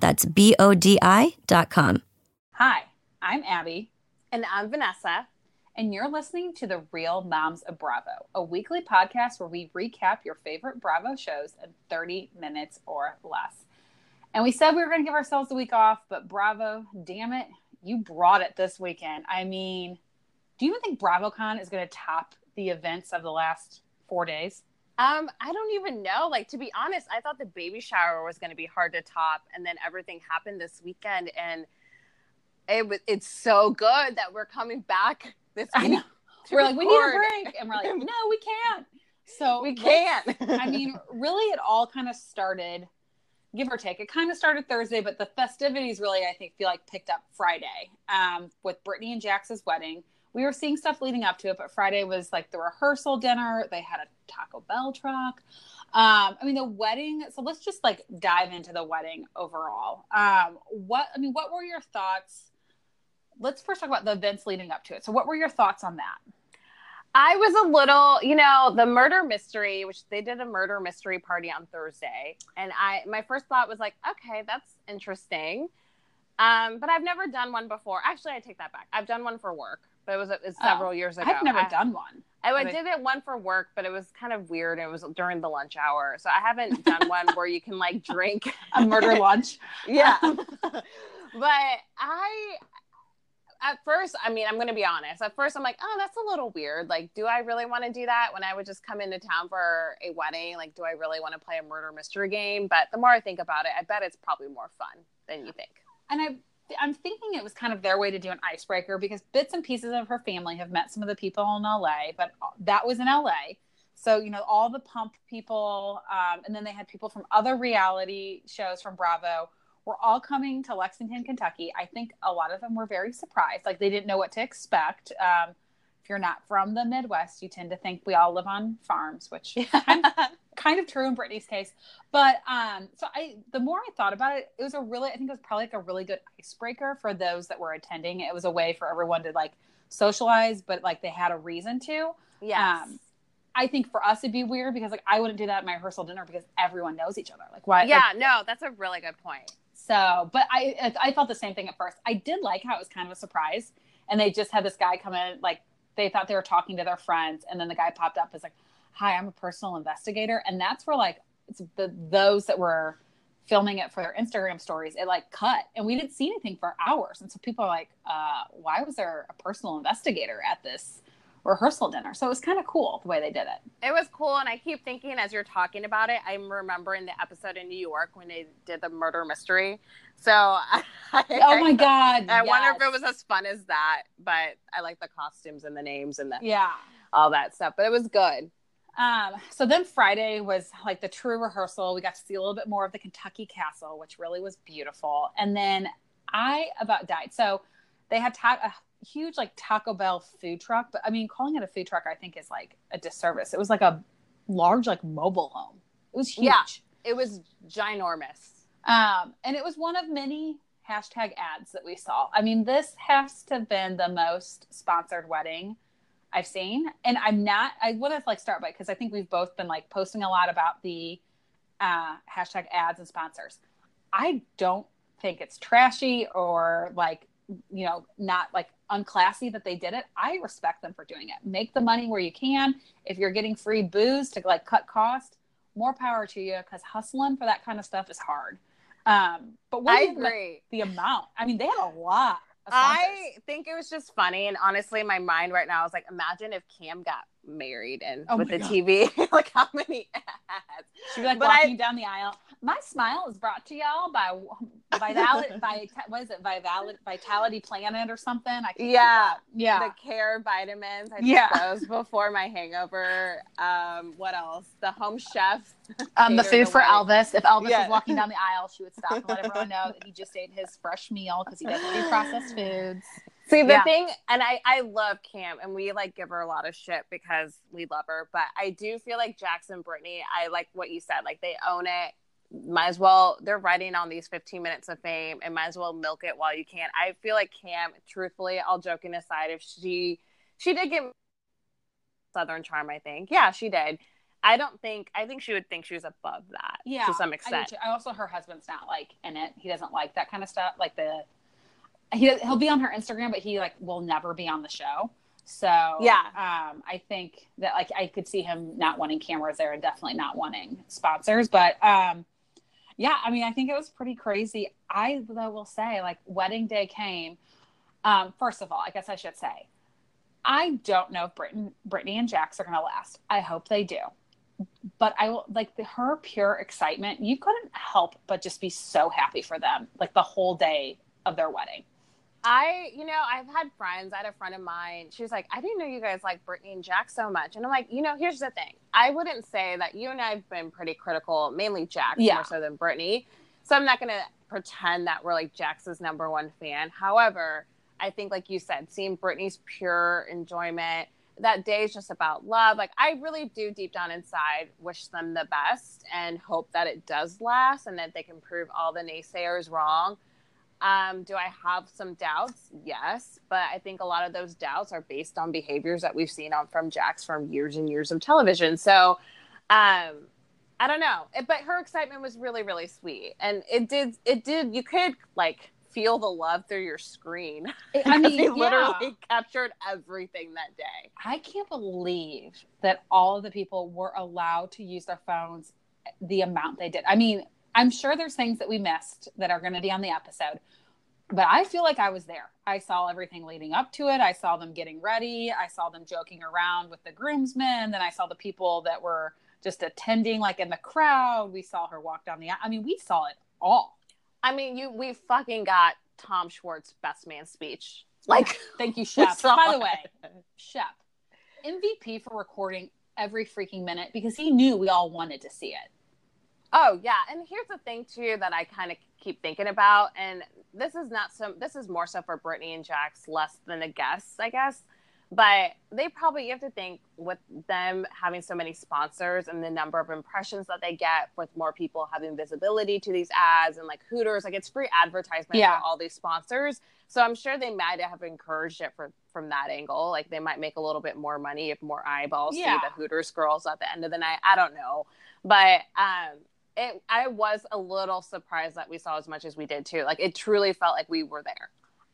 That's B O D I dot com. Hi, I'm Abby. And I'm Vanessa. And you're listening to The Real Moms of Bravo, a weekly podcast where we recap your favorite Bravo shows in 30 minutes or less. And we said we were going to give ourselves a week off, but Bravo, damn it, you brought it this weekend. I mean, do you even think BravoCon is going to top the events of the last four days? Um, I don't even know. Like to be honest, I thought the baby shower was going to be hard to top, and then everything happened this weekend, and it was it's so good that we're coming back this week. We're like, we need a break, and we're like, no, we can't. So we can't. I mean, really, it all kind of started give or take. It kind of started Thursday, but the festivities really, I think, feel like picked up Friday um, with Brittany and Jax's wedding. We were seeing stuff leading up to it, but Friday was like the rehearsal dinner. They had a Taco Bell truck. Um, I mean, the wedding. So let's just like dive into the wedding overall. Um, what I mean, what were your thoughts? Let's first talk about the events leading up to it. So, what were your thoughts on that? I was a little, you know, the murder mystery, which they did a murder mystery party on Thursday, and I my first thought was like, okay, that's interesting. Um, but I've never done one before. Actually, I take that back. I've done one for work, but it was, it was oh, several oh, years ago. I've never I, done one. I, I did it one for work, but it was kind of weird. It was during the lunch hour, so I haven't done one where you can like drink a murder lunch. yeah, but I at first, I mean, I'm going to be honest. At first, I'm like, oh, that's a little weird. Like, do I really want to do that when I would just come into town for a wedding? Like, do I really want to play a murder mystery game? But the more I think about it, I bet it's probably more fun than you think. And I, I'm thinking it was kind of their way to do an icebreaker because bits and pieces of her family have met some of the people in LA, but that was in LA. So, you know, all the pump people, um, and then they had people from other reality shows from Bravo were all coming to Lexington, Kentucky. I think a lot of them were very surprised. Like they didn't know what to expect. Um, you're not from the Midwest, you tend to think we all live on farms, which kind, of, kind of true in Brittany's case. But um, so I, the more I thought about it, it was a really, I think it was probably like a really good icebreaker for those that were attending. It was a way for everyone to like socialize, but like they had a reason to. Yeah. Um, I think for us it'd be weird because like I wouldn't do that at my rehearsal dinner because everyone knows each other. Like why? Yeah, like, no, that's a really good point. So, but I I felt the same thing at first. I did like how it was kind of a surprise, and they just had this guy come in like they thought they were talking to their friends, and then the guy popped up as like, "Hi, I'm a personal investigator," and that's where like it's the those that were filming it for their Instagram stories, it like cut, and we didn't see anything for hours, and so people are like, uh, "Why was there a personal investigator at this?" Rehearsal dinner. So it was kind of cool the way they did it. It was cool. And I keep thinking as you're talking about it, I'm remembering the episode in New York when they did the murder mystery. So, I, oh my God. I yes. wonder if it was as fun as that, but I like the costumes and the names and the, yeah, all that stuff, but it was good. Um, so then Friday was like the true rehearsal. We got to see a little bit more of the Kentucky Castle, which really was beautiful. And then I about died. So they had ta- a huge like Taco Bell food truck, but I mean, calling it a food truck, I think is like a disservice. It was like a large like mobile home. It was huge. Yeah, it was ginormous. Um, and it was one of many hashtag ads that we saw. I mean, this has to have been the most sponsored wedding I've seen. And I'm not, I want to like start by, cause I think we've both been like posting a lot about the uh, hashtag ads and sponsors. I don't think it's trashy or like you know, not like unclassy that they did it. I respect them for doing it. Make the money where you can. If you're getting free booze to like cut cost, more power to you because hustling for that kind of stuff is hard. Um, but I agree. The, the, amount, I mean, they had a lot I think it was just funny, and honestly, in my mind right now is like, imagine if Cam got married and oh with the God. TV, like how many ads? She'd be like but walking I, down the aisle. My smile is brought to y'all by Vitality, by what is it, Vitality, Vitality Planet or something? I yeah, yeah, the Care vitamins. I yeah, those before my hangover. Um, what else? The Home Chef. Um, the food the for Elvis. If Elvis yeah. was walking down the aisle, she would stop and let everyone know that he just ate his fresh meal because he doesn't do processed foods. See the yeah. thing, and I I love Cam, and we like give her a lot of shit because we love her. But I do feel like Jackson Brittany. I like what you said. Like they own it. Might as well. They're riding on these 15 minutes of fame, and might as well milk it while you can. I feel like Cam. Truthfully, all joking aside, if she she did get Southern Charm, I think. Yeah, she did. I don't think. I think she would think she was above that. Yeah, to some extent. I, I also, her husband's not like in it. He doesn't like that kind of stuff, like the he he'll be on her Instagram, but he like will never be on the show. So yeah, um, I think that like I could see him not wanting cameras there and definitely not wanting sponsors. But um, yeah, I mean, I think it was pretty crazy. I though will say like wedding day came. Um, first of all, I guess I should say, I don't know if Britain, Brittany and Jax are going to last. I hope they do. But I will like the, her pure excitement. You couldn't help but just be so happy for them, like the whole day of their wedding. I, you know, I've had friends. I had a friend of mine. She was like, I didn't know you guys like Brittany and Jax so much. And I'm like, you know, here's the thing. I wouldn't say that you and I have been pretty critical, mainly Jax yeah. more so than Brittany. So I'm not going to pretend that we're like Jax's number one fan. However, I think, like you said, seeing Brittany's pure enjoyment, that day is just about love. Like, I really do deep down inside wish them the best and hope that it does last and that they can prove all the naysayers wrong um, do I have some doubts? Yes, but I think a lot of those doubts are based on behaviors that we've seen on from Jax from years and years of television. So, um, I don't know, it, but her excitement was really, really sweet, and it did, it did. You could like feel the love through your screen. I mean, they literally captured everything that day. I can't believe that all of the people were allowed to use their phones the amount they did. I mean, I'm sure there's things that we missed that are going to be on the episode, but I feel like I was there. I saw everything leading up to it. I saw them getting ready. I saw them joking around with the groomsmen. Then I saw the people that were just attending, like in the crowd. We saw her walk down the. I mean, we saw it all. I mean, you we fucking got Tom Schwartz best man speech. Like, thank you, Shep. By the way, Shep, MVP for recording every freaking minute because he knew we all wanted to see it. Oh yeah, and here's the thing too that I kind of keep thinking about, and this is not so. This is more so for Brittany and Jax, less than the guests, I guess. But they probably you have to think with them having so many sponsors and the number of impressions that they get with more people having visibility to these ads and like Hooters, like it's free advertisement yeah. for all these sponsors. So I'm sure they might have encouraged it for, from that angle. Like they might make a little bit more money if more eyeballs yeah. see the Hooters girls at the end of the night. I don't know, but um, it I was a little surprised that we saw as much as we did too. Like it truly felt like we were there.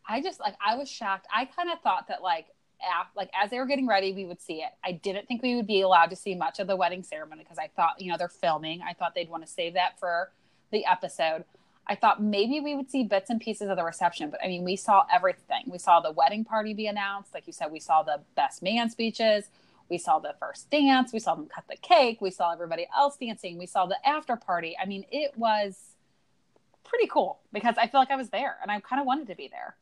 I just like I was shocked. I kind of thought that like af- like as they were getting ready, we would see it. I didn't think we would be allowed to see much of the wedding ceremony because I thought you know they're filming. I thought they'd want to save that for the episode. I thought maybe we would see bits and pieces of the reception, but I mean, we saw everything. We saw the wedding party be announced. Like you said, we saw the best man speeches. We saw the first dance. We saw them cut the cake. We saw everybody else dancing. We saw the after party. I mean, it was pretty cool because I feel like I was there and I kind of wanted to be there.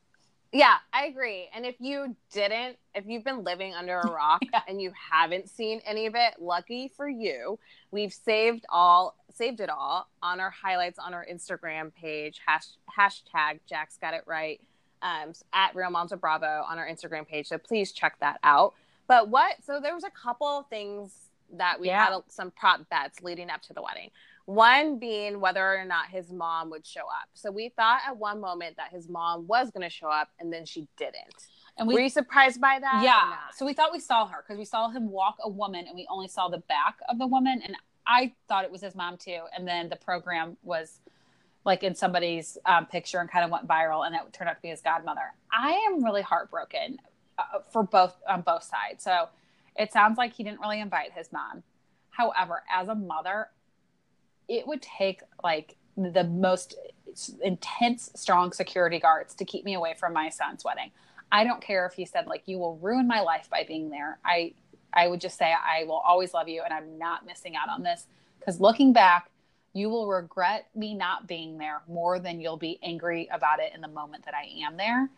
Yeah, I agree. And if you didn't, if you've been living under a rock yeah. and you haven't seen any of it, lucky for you, we've saved all saved it all on our highlights on our Instagram page. Hash, hashtag Jax got it right um, at Real Moms of Bravo on our Instagram page. So please check that out. But what? So there was a couple things that we yeah. had some prop bets leading up to the wedding. One being whether or not his mom would show up. So we thought at one moment that his mom was going to show up, and then she didn't. And we, were you surprised by that? Yeah. So we thought we saw her because we saw him walk a woman, and we only saw the back of the woman, and I thought it was his mom too. And then the program was like in somebody's um, picture and kind of went viral, and it turned out to be his godmother. I am really heartbroken uh, for both on both sides. So it sounds like he didn't really invite his mom. However, as a mother, it would take like the most intense, strong security guards to keep me away from my son's wedding. I don't care if he said like you will ruin my life by being there. I I would just say I will always love you and I'm not missing out on this because looking back, you will regret me not being there more than you'll be angry about it in the moment that I am there.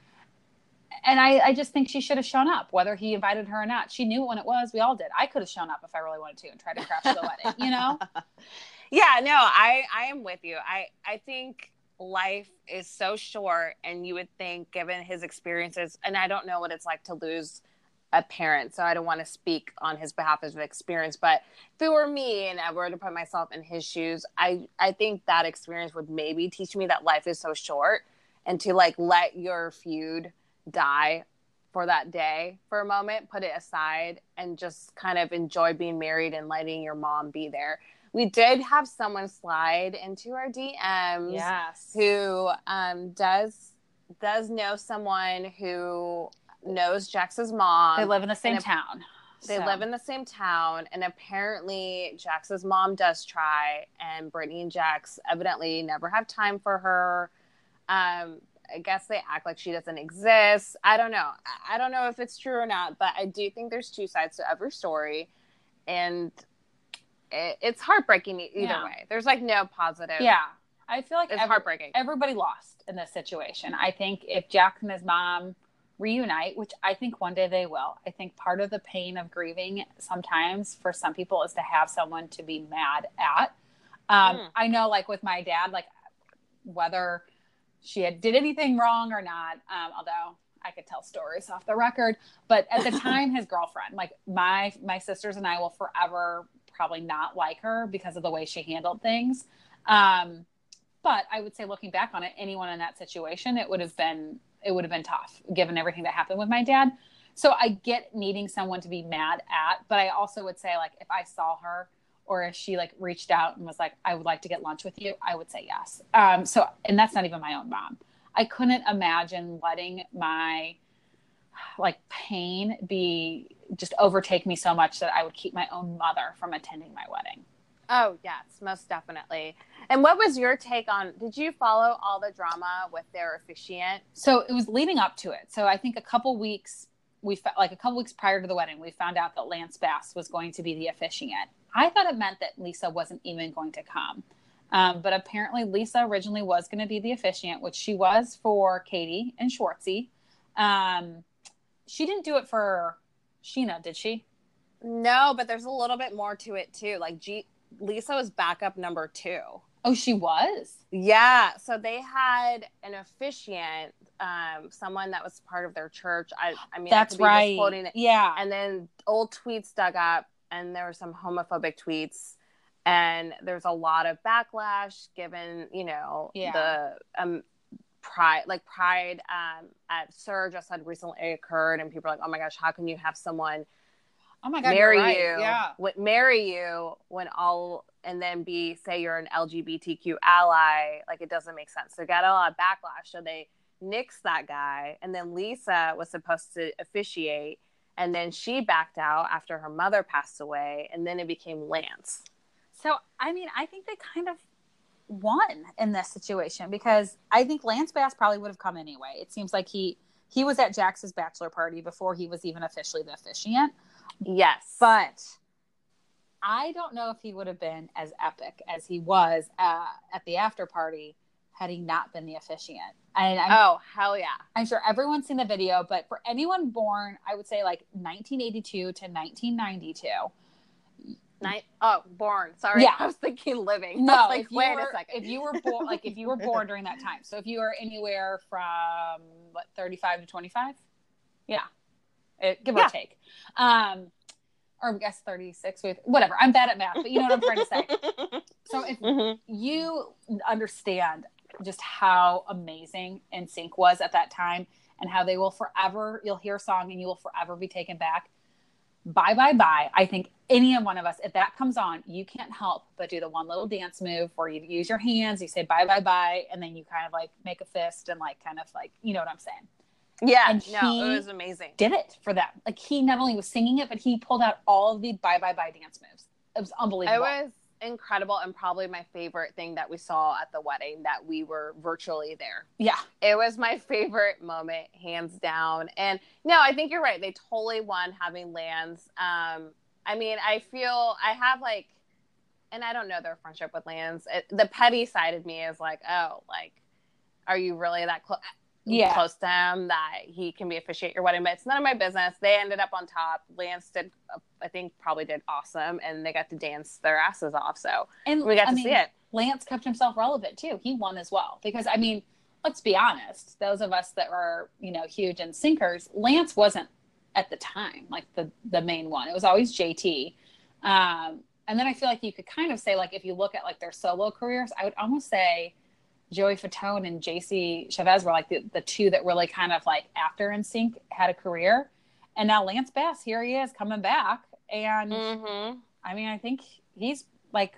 And I, I just think she should have shown up, whether he invited her or not. She knew when it was. We all did. I could have shown up if I really wanted to and tried to crash the wedding, you know? Yeah, no, I I am with you. I I think life is so short and you would think given his experiences and I don't know what it's like to lose a parent, so I don't want to speak on his behalf as an experience. But if it were me and I were to put myself in his shoes, I I think that experience would maybe teach me that life is so short, and to like let your feud die for that day for a moment, put it aside, and just kind of enjoy being married and letting your mom be there. We did have someone slide into our DMs, yes, who um, does does know someone who knows Jax's mom. They live in the same town. They So- live in the same town, and apparently Jax's mom does try, and Brittany and Jax evidently never have time for her. Um, I guess they act like she doesn't exist. I don't know. I- don't know if it's true or not, but I do think there's two sides to every story, and it, it's heartbreaking either Yeah. way. There's like no positive. Yeah. I feel like it's every- heartbreaking. everybody lost in this situation. I think if Jax and his mom reunite, which I think one day they will, I think part of the pain of grieving sometimes for some people is to have someone to be mad at. Um, Mm. I know, like with my dad, like whether she had did anything wrong or not, um, although I could tell stories off the record, but at the time, his girlfriend, like my my sisters and I, will forever probably not like her because of the way she handled things. Um, but I would say, looking back on it, anyone in that situation, it would have been it would have been tough given everything that happened with my dad. So I get needing someone to be mad at, but I also would say like if I saw her or if she like reached out and was like, I would like to get lunch with you, I would say yes. Um, so and that's not even my own mom. I couldn't imagine letting my like pain be just overtake me so much that I would keep my own mother from attending my wedding. Oh, yes, most definitely. And what was your take on? Did you follow all the drama with their officiant? So it was leading up to it. So I think a couple weeks we fe- like a couple weeks prior to the wedding, we found out that Lance Bass was going to be the officiant. I thought it meant that Lisa wasn't even going to come. Um, but apparently Lisa originally was going to be the officiant, which she was for Katie and Schwartzy. Um, she didn't do it for Scheana, did she? No, but there's a little bit more to it too. Like G- Lisa was backup number two. Oh, she was. Yeah, so they had an officiant, um, someone that was part of their church. I, I mean, That's be right. misquoting it. Yeah. And then old tweets dug up, and there were some homophobic tweets, and there's a lot of backlash given, you know, Yeah. the um, pride, like pride um, at Sir just had recently occurred, and people are like, oh my gosh, how can you have someone oh my God. marry you're right. you, Yeah. w- marry you when all, and then be say you're an LGBTQ ally? Like it doesn't make sense. So got a lot of backlash. So they nixed that guy, and then Lisa was supposed to officiate, and then she backed out after her mother passed away, and then it became Lance. So, I mean, I think they kind of won in this situation because I think Lance Bass probably would have come anyway. It seems like he he was at Jax's bachelor party before he was even officially the officiant. Yes, But I don't know if he would have been as epic as he was uh, at the after party had he not been the officiant. And I'm, oh hell yeah, I'm sure everyone's seen the video, but for anyone born, I would say like 1982 to 1992, Night. Oh, born. Sorry, Yeah. I was thinking living. No, like, if wait were, a second. if you were born, like if you were born during that time. So if you were anywhere from what thirty five to twenty five, yeah, It- give Yeah. or take, um, or I guess thirty six with whatever. I'm bad at math, but you know what I'm trying to say. So if Mhm. you understand just how amazing NSYNC was at that time and how they will forever you'll hear a song and you will forever be taken back bye bye bye i think any one of us if that comes on you can't help but do the one little dance move where you use your hands you say bye bye bye and then you kind of like make a fist and like kind of like you know what i'm saying Yeah, And no, it was amazing. did it for them like he not only was singing it but he pulled out all of the bye bye bye dance moves it was unbelievable. It was incredible and probably my favorite thing that we saw at the wedding that we were virtually there. Yeah. It was my favorite moment, hands down. And no, I think you're right. They totally won having Lance. Um, I mean, I feel I have like, and I don't know their friendship with Lance. It, the petty side of me is like, oh, like, are you really that close? Yeah. close to him that he can be officiate your wedding, but it's none of my business. They ended up on top. Lance did, uh, I think, probably did awesome, and they got to dance their asses off. So And we got I to mean, see it. Lance kept himself relevant too. He won as well because I mean, let's be honest. Those of us that were you know huge in sinkers, Lance wasn't at the time like the the main one. It was always JT. Um, and then I feel like you could kind of say like if you look at like their solo careers, I would almost say Joey Fatone and JC Chasez were like the, the two that really kind of like after NSYNC had a career. And now Lance Bass, here he is coming back. And Mm-hmm. I mean, I think he's like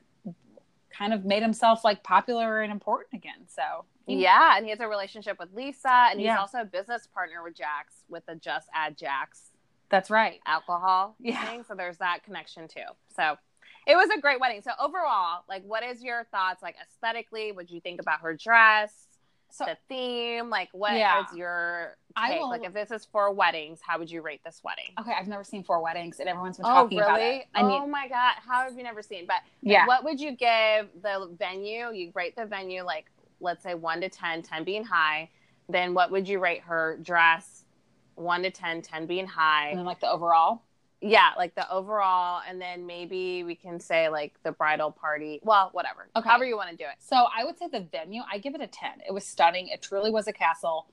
kind of made himself like popular and important again. So he- Yeah, and he has a relationship with Lisa, and he's Yeah. also a business partner with Jax with the Just Add Jax that's right. alcohol Yeah. thing. So there's that connection too. So it was a great wedding. So overall, like, what is your thoughts, like aesthetically? What do you think about her dress? So the theme, like, what is Yeah. your I take? will- Like, if this is Four Weddings, how would you rate this wedding? okay, I've never seen four weddings, and everyone's been Oh, talking about really? it. I oh my god, how have you never seen? But yeah, what would you give the venue? You rate the venue like let's say one to 10, 10 being high. Then what would you rate her dress? One to 10, 10 being high. and then like the overall. Yeah, like the overall, and then maybe we can say like the bridal party. Well, whatever. Okay. However you want to do it. So I would say the venue, I give it a 10. It was stunning. It truly was a castle.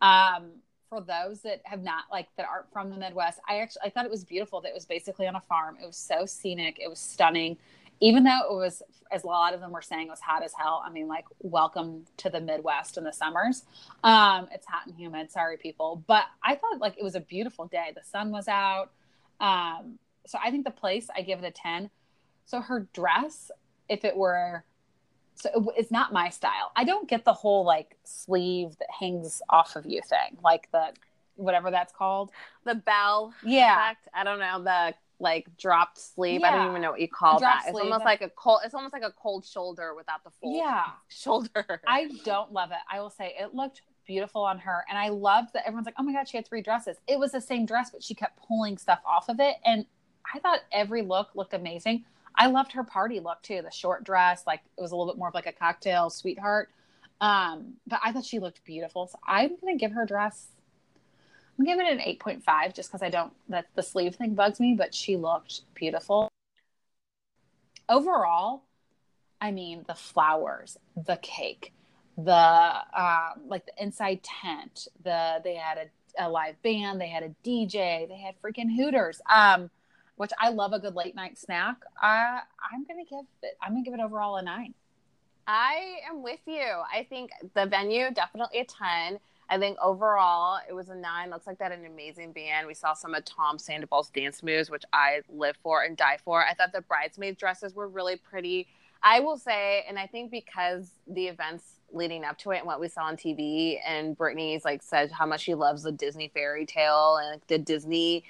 Um, for those that have not like that aren't from the Midwest, I actually I thought it was beautiful that it was basically on a farm. It was so scenic. It was stunning. Even though it was as a lot of them were saying it was hot as hell. I mean, like welcome to the Midwest in the summers. Um, it's hot and humid, sorry people. But I thought like it was a beautiful day. The sun was out. Um, so I think the place I give it a 10. So her dress, if it were so it- it's not my style. I don't get the whole like sleeve that hangs off of you thing, like the whatever that's called. The bell Yeah. effect. I don't know the like dropped sleeve. I don't even know what you call that. It's almost like a cold. It's almost like a cold shoulder without the full Yeah. shoulder. I don't love it. I will say it looked beautiful on her, and I loved that everyone's like, "Oh my god, she had three dresses." It was the same dress, but she kept pulling stuff off of it, and I thought every look looked amazing. I loved her party look too. The short dress, like it was a little bit more of like a cocktail sweetheart. Um, but I thought she looked beautiful. So I'm gonna give her dress. I'm giving it an 8.5 just because I don't that the sleeve thing bugs me, but she looked beautiful. Overall, I mean the flowers, the cake, the um, like the inside tent, the they had a, a live band, they had a DJ, they had freaking Hooters. Um, which I love a good late night snack. Uh, I'm gonna give it. I'm gonna give it overall a nine. I am with you. I think the venue definitely a ten. I think overall it was a nine. Looks like that an amazing band. We saw some of Tom Sandoval's dance moves, which I live for and die for. I thought the bridesmaid dresses were really pretty. I will say, and I think because the events leading up to it and what we saw on TV, and Brittany's like said how much she loves the Disney fairy tale and like, the Disney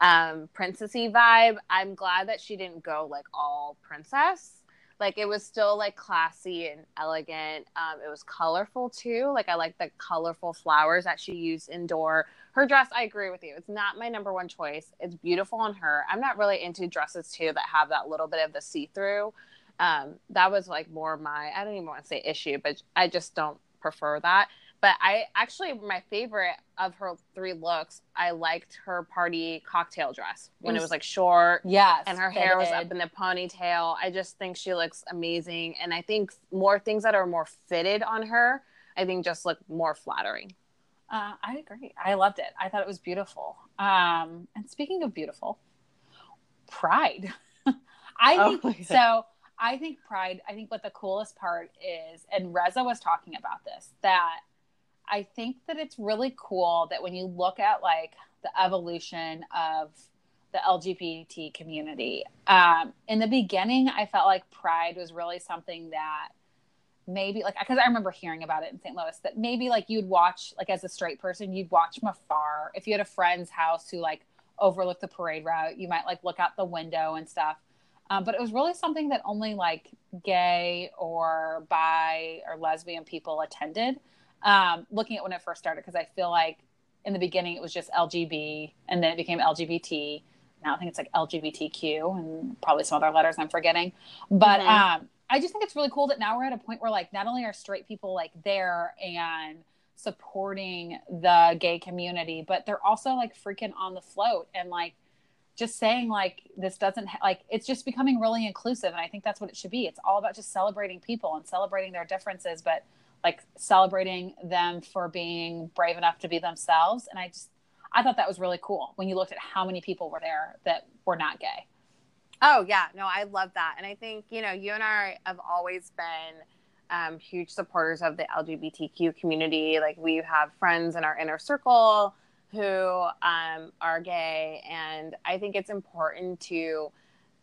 um princessy vibe. I'm glad that she didn't go like all princess. Like it was still like classy and elegant. Um, it was colorful too. Like i like the colorful flowers that she used indoor. Her dress i agree with you. It's not my number one choice. It's beautiful on her. I'm not really into dresses too that have that little bit of the see-through um, that was like more my i don't even want to say issue but i just don't prefer that but i actually my favorite of her three looks i liked her party cocktail dress when it was- like short Yes, and her hair was up in the ponytail. I just think she looks amazing, and I think more things that are more fitted on her, I think just look more flattering. Uh, I agree. I loved it. I thought it was beautiful. Um, and speaking of beautiful, Pride. I Oh think so. I think Pride. I think what the coolest part is, and Reza was talking about this, that I think that it's really cool that when you look at like the evolution of the LGBT community, um, in the beginning, I felt like Pride was really something that maybe like because I remember hearing about it in St. Louis that maybe like you'd watch like as a straight person you'd watch from afar if you had a friend's house who like overlooked the parade route you might like look out the window and stuff Um, but it was really something that only like gay or bi or lesbian people attended. Um, looking at when it first started, because I feel like in the beginning it was just LGB and then it became LGBT. Now I think it's like LGBTQ and probably some other letters I'm forgetting. But mm-hmm. um, I just think it's really cool that now we're at a point where like not only are straight people like there and supporting the gay community, but they're also like freaking on the float and like just saying like this doesn't ha- like it's just becoming really inclusive and I think that's what it should be. It's all about just celebrating people and celebrating their differences, but like celebrating them for being brave enough to be themselves and I just I thought that was really cool when you looked at how many people were there that were not gay. Oh yeah, no, I love that. And I think, you know, you and I have always been um, huge supporters of the LGBTQ community. Like we have friends in our inner circle who um, are gay, and I think it's important to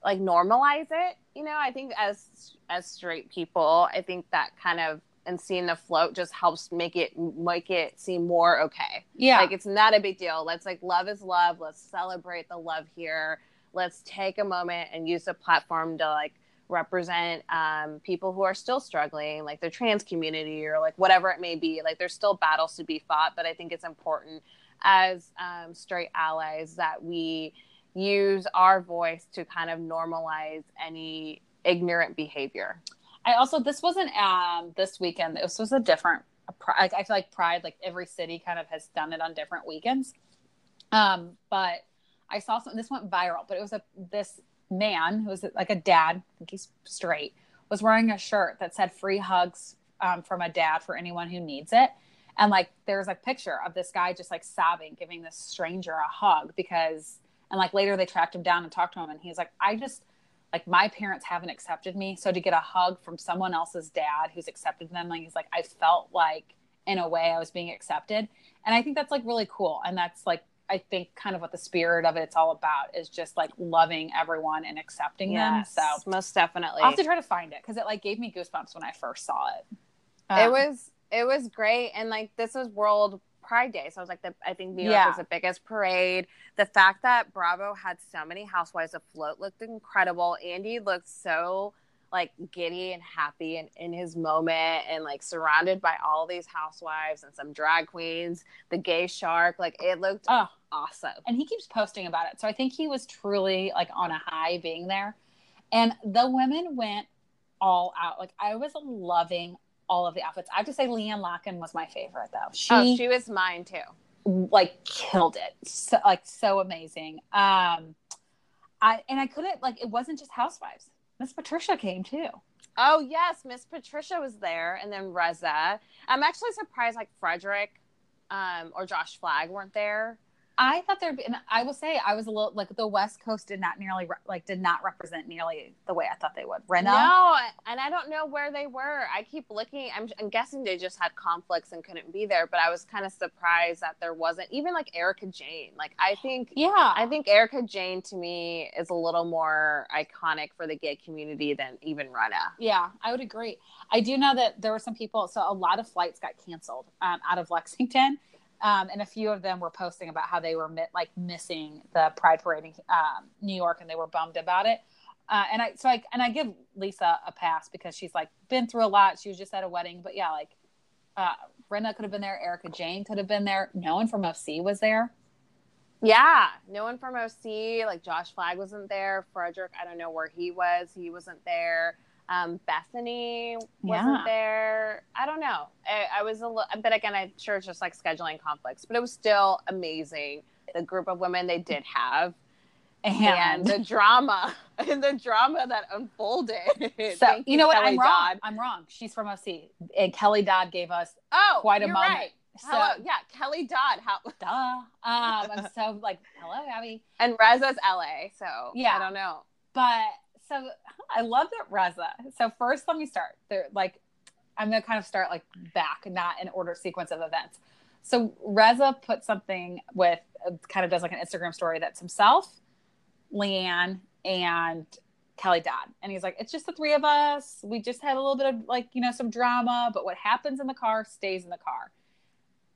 like normalize it. You know, I think as as straight people, I think that kind of and seeing the float just helps make it make it seem more okay. Yeah, like it's not a big deal. Let's like love is love. Let's celebrate the love here. Let's take a moment and use the platform to like represent um, people who are still struggling, like the trans community or like whatever it may be. Like there's still battles to be fought, but I think it's important as um, straight allies that we use our voice to kind of normalize any ignorant behavior. I also this wasn't um, this weekend. This was a different. I feel like Pride, like every city, kind of has done it on different weekends. Um, but I saw something. This went viral, but it was a this man who was like a dad, I think he's straight, was wearing a shirt that said free hugs um, from a dad for anyone who needs it. And like there's a picture of this guy just like sobbing, giving this stranger a hug because, and like later they tracked him down and talked to him. And he's like, I just, like my parents haven't accepted me. So to get a hug from someone else's dad who's accepted them, like he's like, I felt like in a way I was being accepted. And I think that's like really cool. And that's like I think kind of what the spirit of it's all about is just like loving everyone and accepting yes, them. So most definitely, I'll have to try to find it because it like gave me goosebumps when I first saw it. Um, it was it was great, and like this was World Pride Day, so I was like, the, I think New York yeah. was the biggest parade. The fact that Bravo had so many housewives afloat looked incredible. Andy looked so like giddy and happy and in his moment and like surrounded by all these housewives and some drag queens the gay shark like it looked oh. awesome. And he keeps posting about it. So i think he was truly like on a high being there. And the women went all out. Like i was loving all of the outfits. I have to say LeeAnne Locken was my favorite though. She, oh, she was mine too. like killed it. So like so amazing. Um i and i couldn't like it wasn't just housewives Miss Patricia came too. Oh yes, Miss Patricia was there, and then Reza. I'm actually surprised like Fredrik um, or Josh Flagg weren't there. I thought there'd be, and I will say, I was a little like the West Coast did not nearly like did not represent nearly the way I thought they would. Rinna, no, and I don't know where they were. I keep looking. I'm, I'm guessing they just had conflicts and couldn't be there. But I was kind of surprised that there wasn't even like Erika Jayne. Like I think, yeah, I think Erika Jayne to me is a little more iconic for the gay community than even Rinna. Yeah, I would agree. I do know that there were some people. So a lot of flights got canceled um, out of Lexington um, and a few of them were posting about how they were like missing the Pride Parade in um, New York, and they were bummed about it. Uh, and I so I and I give Lisa a pass because she's like been through a lot. She was just at a wedding, but yeah, like uh, Rinna could have been there, Erika Jayne could have been there. No one from OC was there. Yeah, no one from OC. Like Josh Flagg wasn't there. Fredrik, I don't know where he was. He wasn't there. Um, Bethany wasn't yeah. there. I don't know. I, I was a little, but again, I'm sure it's just like scheduling conflicts, but it was still amazing. The group of women they did have. And, and the drama and the drama that unfolded. So you know what? Kelly I'm wrong. Dodd. I'm wrong. She's from OC, and Kelly Dodd gave us oh quite a moment. Right. So hello, yeah, Kelly Dodd. How? Duh. Um, I'm so like, hello, Abby. And Reza's LA, so yeah, I don't know. But so I love that Reza. So first, let me start. There, like, I'm gonna kind of start like back, not in order sequence of events. So Reza put something with kind of does like an Instagram story that's himself, LeeAnne, and Kelly Dodd. And he's like, it's just the three of us. We just had a little bit of like, you know, some drama, but what happens in the car stays in the car.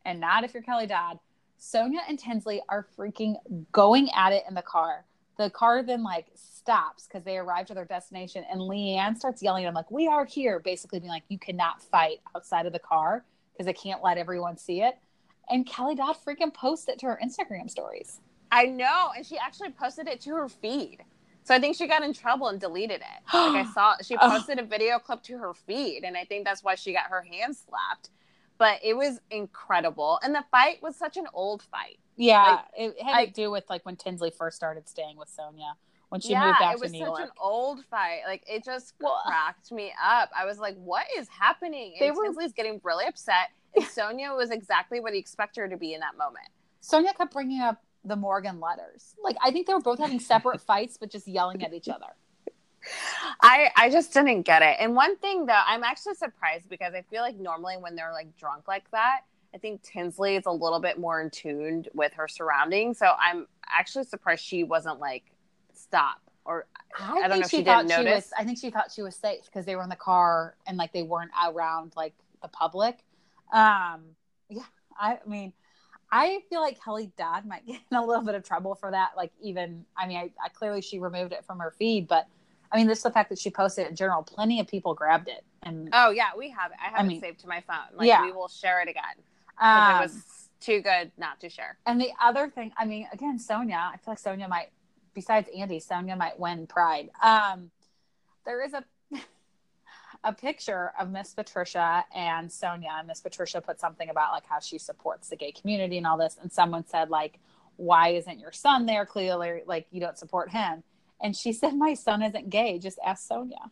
And not if you're Kelly Dodd. Sonja and Tinsley are freaking going at it in the car the car then like stops because they arrived at their destination and leanne starts yelling at them like we are here basically being like you cannot fight outside of the car because they can't let everyone see it and kelly dodd freaking posted it to her instagram stories I know, and she actually posted it to her feed. So I think she got in trouble and deleted it. Like I saw, she posted a video clip to her feed, and I think that's why she got her hands slapped. But it was incredible, and the fight was such an old fight. yeah Like, it had I- to do with like when tinsley first started staying with sonja when she yeah, moved back to New York. it was such an old fight. Like it just Well- cracked me up. I was like, "What is happening?" And They were- Tinsley's getting really upset, and Sonja was exactly what he expected her to be in that moment. sonja kept bringing up the morgan letters like i think they were both having separate fights but just yelling at each other I I just didn't get it. And one thing though, I'm actually surprised because I feel like normally when they're like drunk like that, I think Tinsley is a little bit more in tuned with her surroundings. So I'm actually surprised she wasn't like stop or I, don't know if she, didn't she notice. was. I think she thought she was safe because they were in the car and like they weren't around like the public. Um, yeah, I mean, I feel like Kelly Dodd might get in a little bit of trouble for that. Like, even I mean, I, I clearly she removed it from her feed, but I mean, just the fact that she posted it in general, plenty of people grabbed it, and Oh yeah, we have it. I have mean, it saved to my phone. Like yeah. we will share it again. um, it was too good not to share. And the other thing, I mean, again, Sonja, I feel like Sonja might, besides Andy, Sonja might win Pride. Um, there is a a picture of Miss Patricia and Sonja. And Miss Patricia put something about like how she supports the gay community and all this. And someone said like, "Why isn't your son there? Clearly, like you don't support him." And she said, "My son isn't gay. Just ask Sonja."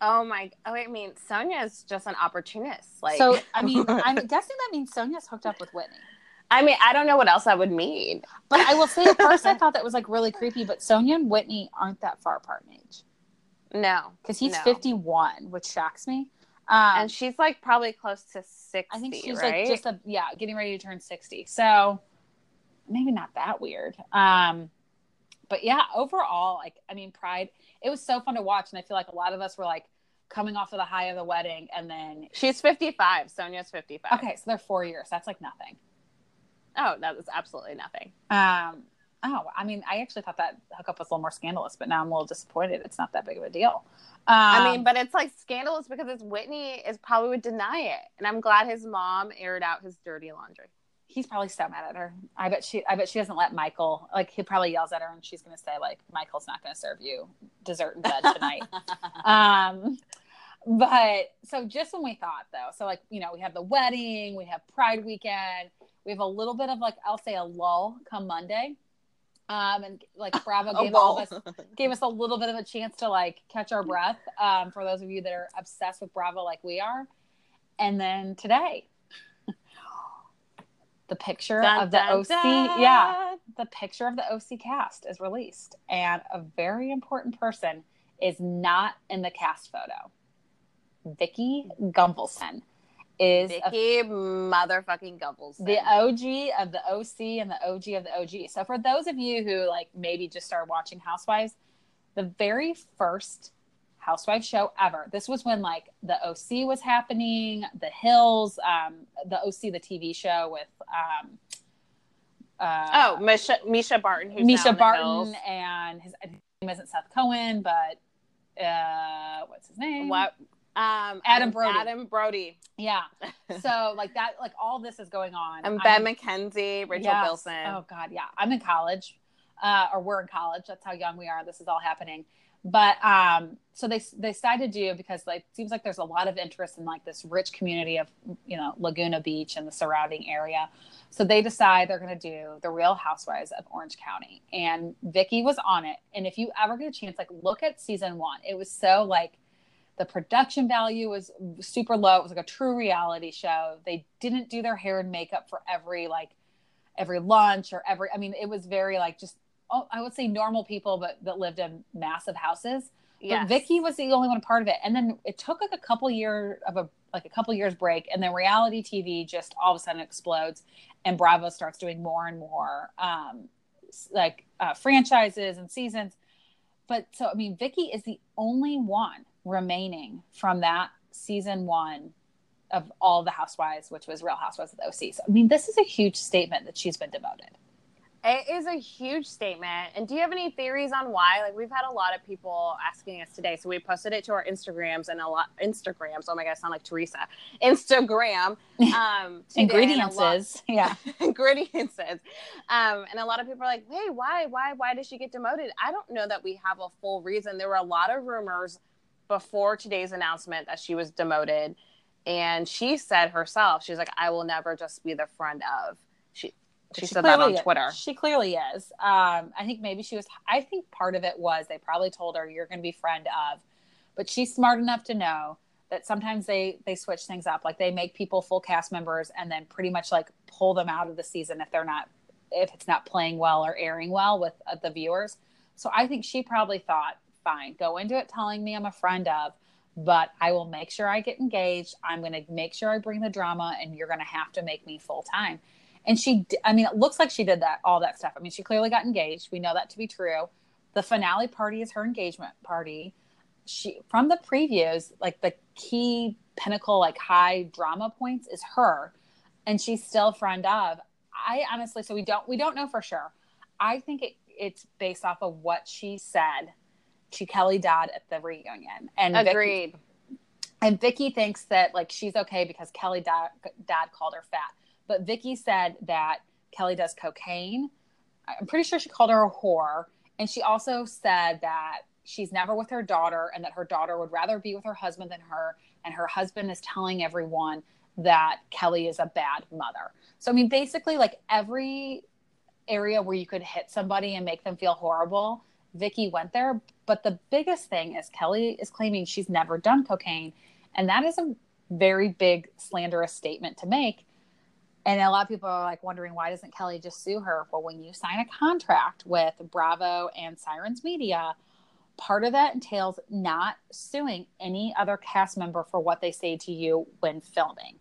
Oh my! Oh, I mean, Sonja is just an opportunist. Like, so I mean, I'm guessing that means Sonja's hooked up with Whitney. I mean, I don't know what else that would mean. But I will say, at first, I thought that was like really creepy. But Sonja and Whitney aren't that far apart in age. No, because he's No. 51 which shocks me um and she's like probably close to sixty. i think she's right? like just a yeah getting ready to turn 60 so maybe not that weird um but yeah overall like i mean pride it was so fun to watch and i feel like a lot of us were like coming off of the high of the wedding and then She's 55. Sonja's 55. okay so they're four years that's like nothing Oh, that was absolutely nothing. um oh i mean i actually thought that hookup was a little more scandalous but now i'm a little disappointed it's not that big of a deal um, I mean, but it's like scandalous because it's Whitney is probably would deny it. And I'm glad his mom aired out his dirty laundry. He's probably so mad at her. I bet she I bet she doesn't let Michael like he probably yells at her and she's gonna say like Michael's not gonna serve you dessert in bed tonight. um but so just when we thought though, so like, you know, we have the wedding, we have Pride weekend, we have a little bit of like I'll say a lull come Monday. Um and like Bravo gave all of us gave us a little bit of a chance to like catch our breath um, for those of you that are obsessed with Bravo like we are. And then today, the picture Dun, of the dun, OC, dun. yeah, the picture of the OC cast is released, and a very important person is not in the cast photo. Vicki Gunvalson is a Vicki motherfucking Gubbles. the OG of the OC and the OG of the OG. So for those of you who like maybe just started watching Housewives, the very first Housewives show ever. This was when like the OC was happening, The Hills, um, the OC, the TV show with um, uh, oh, Misha, Mischa Barton, who's Mischa Barton and his, his name isn't Seth Cohen, but uh, what's his name? What? Um, Adam um, Brody. Adam Brody. Yeah. So like that, like all this is going on. And I'm- Ben McKenzie, Rachel Yes. Bilson. Oh God, yeah. I'm in college, uh, or we're in college. That's how young we are. This is all happening. But um, so they they decided to do because like seems like there's a lot of interest in like this rich community of you know Laguna Beach and the surrounding area. So they decide they're going to do the Real Housewives of Orange County, and Vicki was on it. And if you ever get a chance, like look at season one. It was so like the production value was super low. It was like a true reality show. They didn't do their hair and makeup for every like every lunch or every I mean it was very like just I would say normal people but that lived in massive houses. yes. But Vicki was the only one part of it. And then it took like a couple year of a like a couple years break and then reality TV just all of a sudden explodes and Bravo starts doing more and more um like uh, franchises and seasons. But so I mean Vicki is the only one remaining from that season 1 of all the housewives which was Real Housewives of the OC. So I mean this is a huge statement that she's been demoted. It is a huge statement. And do you have any theories on why? Like we've had a lot of people asking us today. So we posted it to our Instagrams and a lot Instagrams. Oh my god, I sound like Teresa. Instagram. Um ingredients. Yeah. ingredients. Um, and a lot of people are like, hey, why? Why why did she get demoted? I don't know that we have a full reason. There were a lot of rumors before today's announcement that she was demoted. And she said herself, she's like, I will never just be the friend of. She she, said that on Twitter. She clearly is. Um, I think maybe she was. I think part of it was they probably told her you're going to be friend of, but she's smart enough to know that sometimes they they switch things up. Like they make people full cast members and then pretty much like pull them out of the season if they're not if it's not playing well or airing well with uh, the viewers. So I think she probably thought, fine, go into it telling me I'm a friend of, but I will make sure I get engaged. I'm going to make sure I bring the drama, and you're going to have to make me full time. And she, I mean, it looks like she did that, all that stuff. I mean, she clearly got engaged. We know that to be true. The finale party is her engagement party. She, from the previews, like the key pinnacle, like high drama points is her. And she's still friend of. I honestly, so we don't, we don't know for sure. I think it, it's based off of what she said to Kelly Dodd at the reunion. And agreed. Vicki, and Vicki thinks that like she's okay because Kelly Dodd, Dodd called her fat but Vicki said that Kelly does cocaine. I'm pretty sure she called her a whore. And she also said that she's never with her daughter and that her daughter would rather be with her husband than her. And her husband is telling everyone that Kelly is a bad mother. So, I mean, basically, like every area where you could hit somebody and make them feel horrible, Vicki went there. But the biggest thing is Kelly is claiming she's never done cocaine. And that is a very big slanderous statement to make and a lot of people are like wondering why doesn't Kelly just sue her? Well, when you sign a contract with Bravo and Sirens Media, part of that entails not suing any other cast member for what they say to you when filming.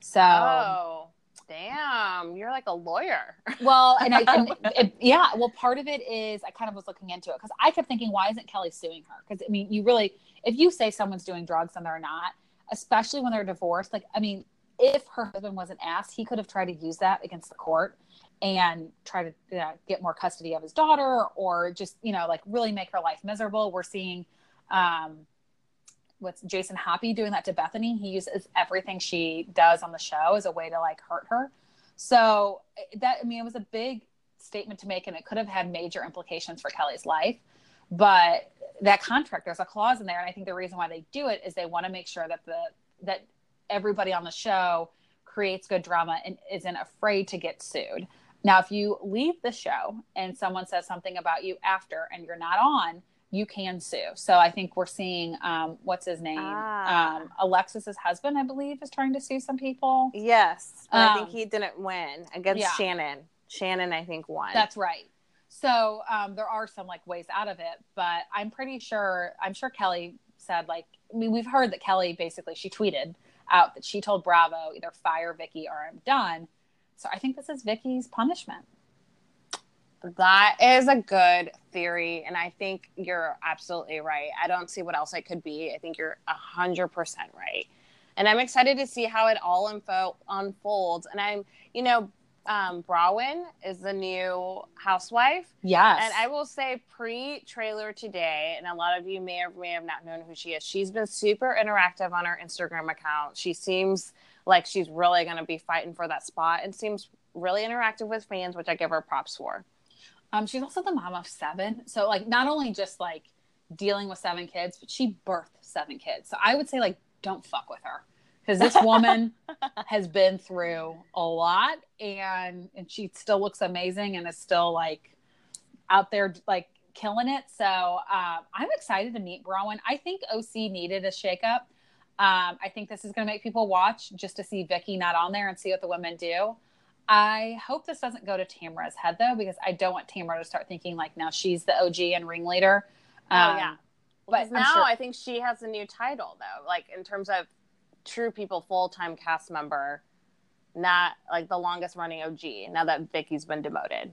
So, oh, damn, you're like a lawyer. well, and, I, and it, yeah, well, part of it is I kind of was looking into it because I kept thinking, why isn't Kelly suing her? Because I mean, you really, if you say someone's doing drugs and they're not, especially when they're divorced, like I mean, if her husband wasn't asked, he could have tried to use that against the court and try to you know, get more custody of his daughter or just, you know, like really make her life miserable. We're seeing um, what's Jason Hoppy doing that to Bethany. He uses everything she does on the show as a way to like hurt her. So that, I mean, it was a big statement to make and it could have had major implications for Kelly's life. But that contract, there's a clause in there. And I think the reason why they do it is they want to make sure that the, that everybody on the show creates good drama and isn't afraid to get sued. Now, if you leave the show and someone says something about you after and you're not on, you can sue. So I think we're seeing um, what's his name, ah. um, Alexis's husband, I believe, is trying to sue some people. Yes, um, I think um, he didn't win against yeah. Shannon. Shannon, I think, won. That's right. So um, there are some like ways out of it, but I'm pretty sure. I'm sure Kelly said like. I mean, we've heard that Kelly basically she tweeted out that she told Bravo either fire Vicki or I'm done. So I think this is Vicki's punishment. That is a good theory. And I think you're absolutely right. I don't see what else it could be. I think you're 100% right. And I'm excited to see how it all info unfolds. And I'm, you know, um, Braun is the new housewife. Yes. And I will say, pre trailer today, and a lot of you may or may have not known who she is. She's been super interactive on her Instagram account. She seems like she's really going to be fighting for that spot and seems really interactive with fans, which I give her props for. Um, she's also the mom of seven. So, like, not only just like dealing with seven kids, but she birthed seven kids. So, I would say, like, don't fuck with her because this woman has been through a lot and and she still looks amazing and is still like out there like killing it. So um, I'm excited to meet Braun. I think OC needed a shakeup. Um, I think this is going to make people watch just to see Vicki not on there and see what the women do. I hope this doesn't go to Tamra's head though, because I don't want Tamra to start thinking like now she's the OG and ringleader. Um, oh yeah, um, but now sure- I think she has a new title though, like in terms of true people full time cast member, not like the longest running OG. Now that Vicki's been demoted,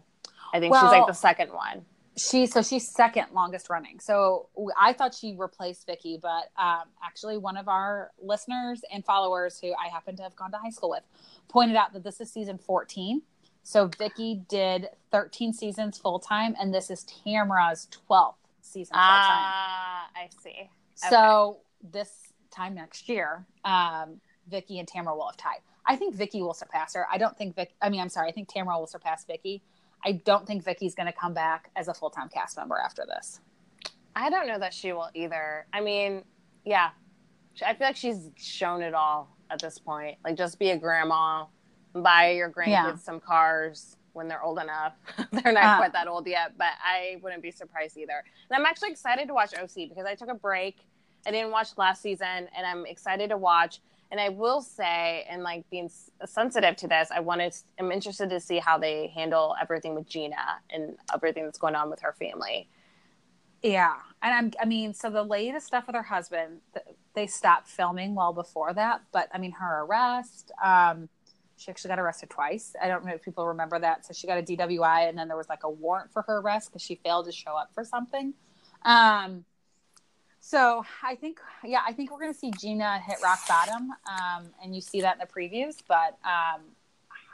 I think well, she's like the second one. She so she's second longest running. So I thought she replaced Vicki, but um, actually one of our listeners and followers who I happen to have gone to high school with pointed out that this is season 14. So Vicki did 13 seasons full time, and this is Tamra's 12th season full time. Ah, I see. So this time next year, um, Vicki and Tamra will have tied. I think Vicki will surpass her. I don't think Vic. I mean, I'm sorry. I think Tamra will surpass Vicki. I don't think Vicki's going to come back as a full time cast member after this. I don't know that she will either. I mean, yeah, I feel like she's shown it all at this point. Like, just be a grandma, buy your grandkids Yeah. some cars when they're old enough. they're not Uh. quite that old yet, but I wouldn't be surprised either. And I'm actually excited to watch OC because I took a break. I didn't watch last season, and I'm excited to watch. And I will say, and like being sensitive to this, I wanted, I'm interested to see how they handle everything with Gina and everything that's going on with her family. Yeah, and I'm. I mean, so the latest stuff with her husband, they stopped filming well before that. But I mean, her arrest. Um, she actually got arrested twice. I don't know if people remember that. So she got a DWI, and then there was like a warrant for her arrest because she failed to show up for something. Um, so I think, yeah, I think we're going to see Gina hit rock bottom, um, and you see that in the previews. But um,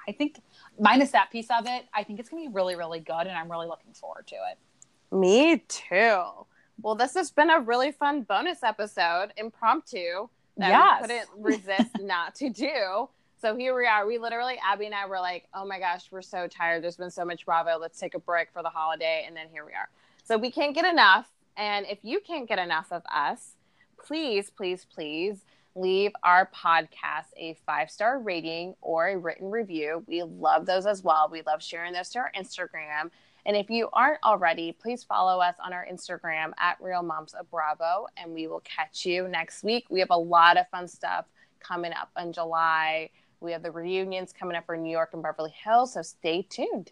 I think, minus that piece of it, I think it's going to be really, really good, and I'm really looking forward to it. Me too. Well, this has been a really fun bonus episode, impromptu, that Yes. we couldn't resist not to do. So here we are. We literally, Abby and I were like, oh my gosh, we're so tired. There's been so much Bravo. Let's take a break for the holiday. And then here we are. So we can't get enough. And if you can't get enough of us, please, please, please leave our podcast a five star rating or a written review. We love those as well. We love sharing those to our Instagram. And if you aren't already, please follow us on our Instagram at Real Moms of Bravo, and we will catch you next week. We have a lot of fun stuff coming up in July. We have the reunions coming up for New York and Beverly Hills, so stay tuned.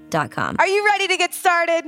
Are you ready to get started?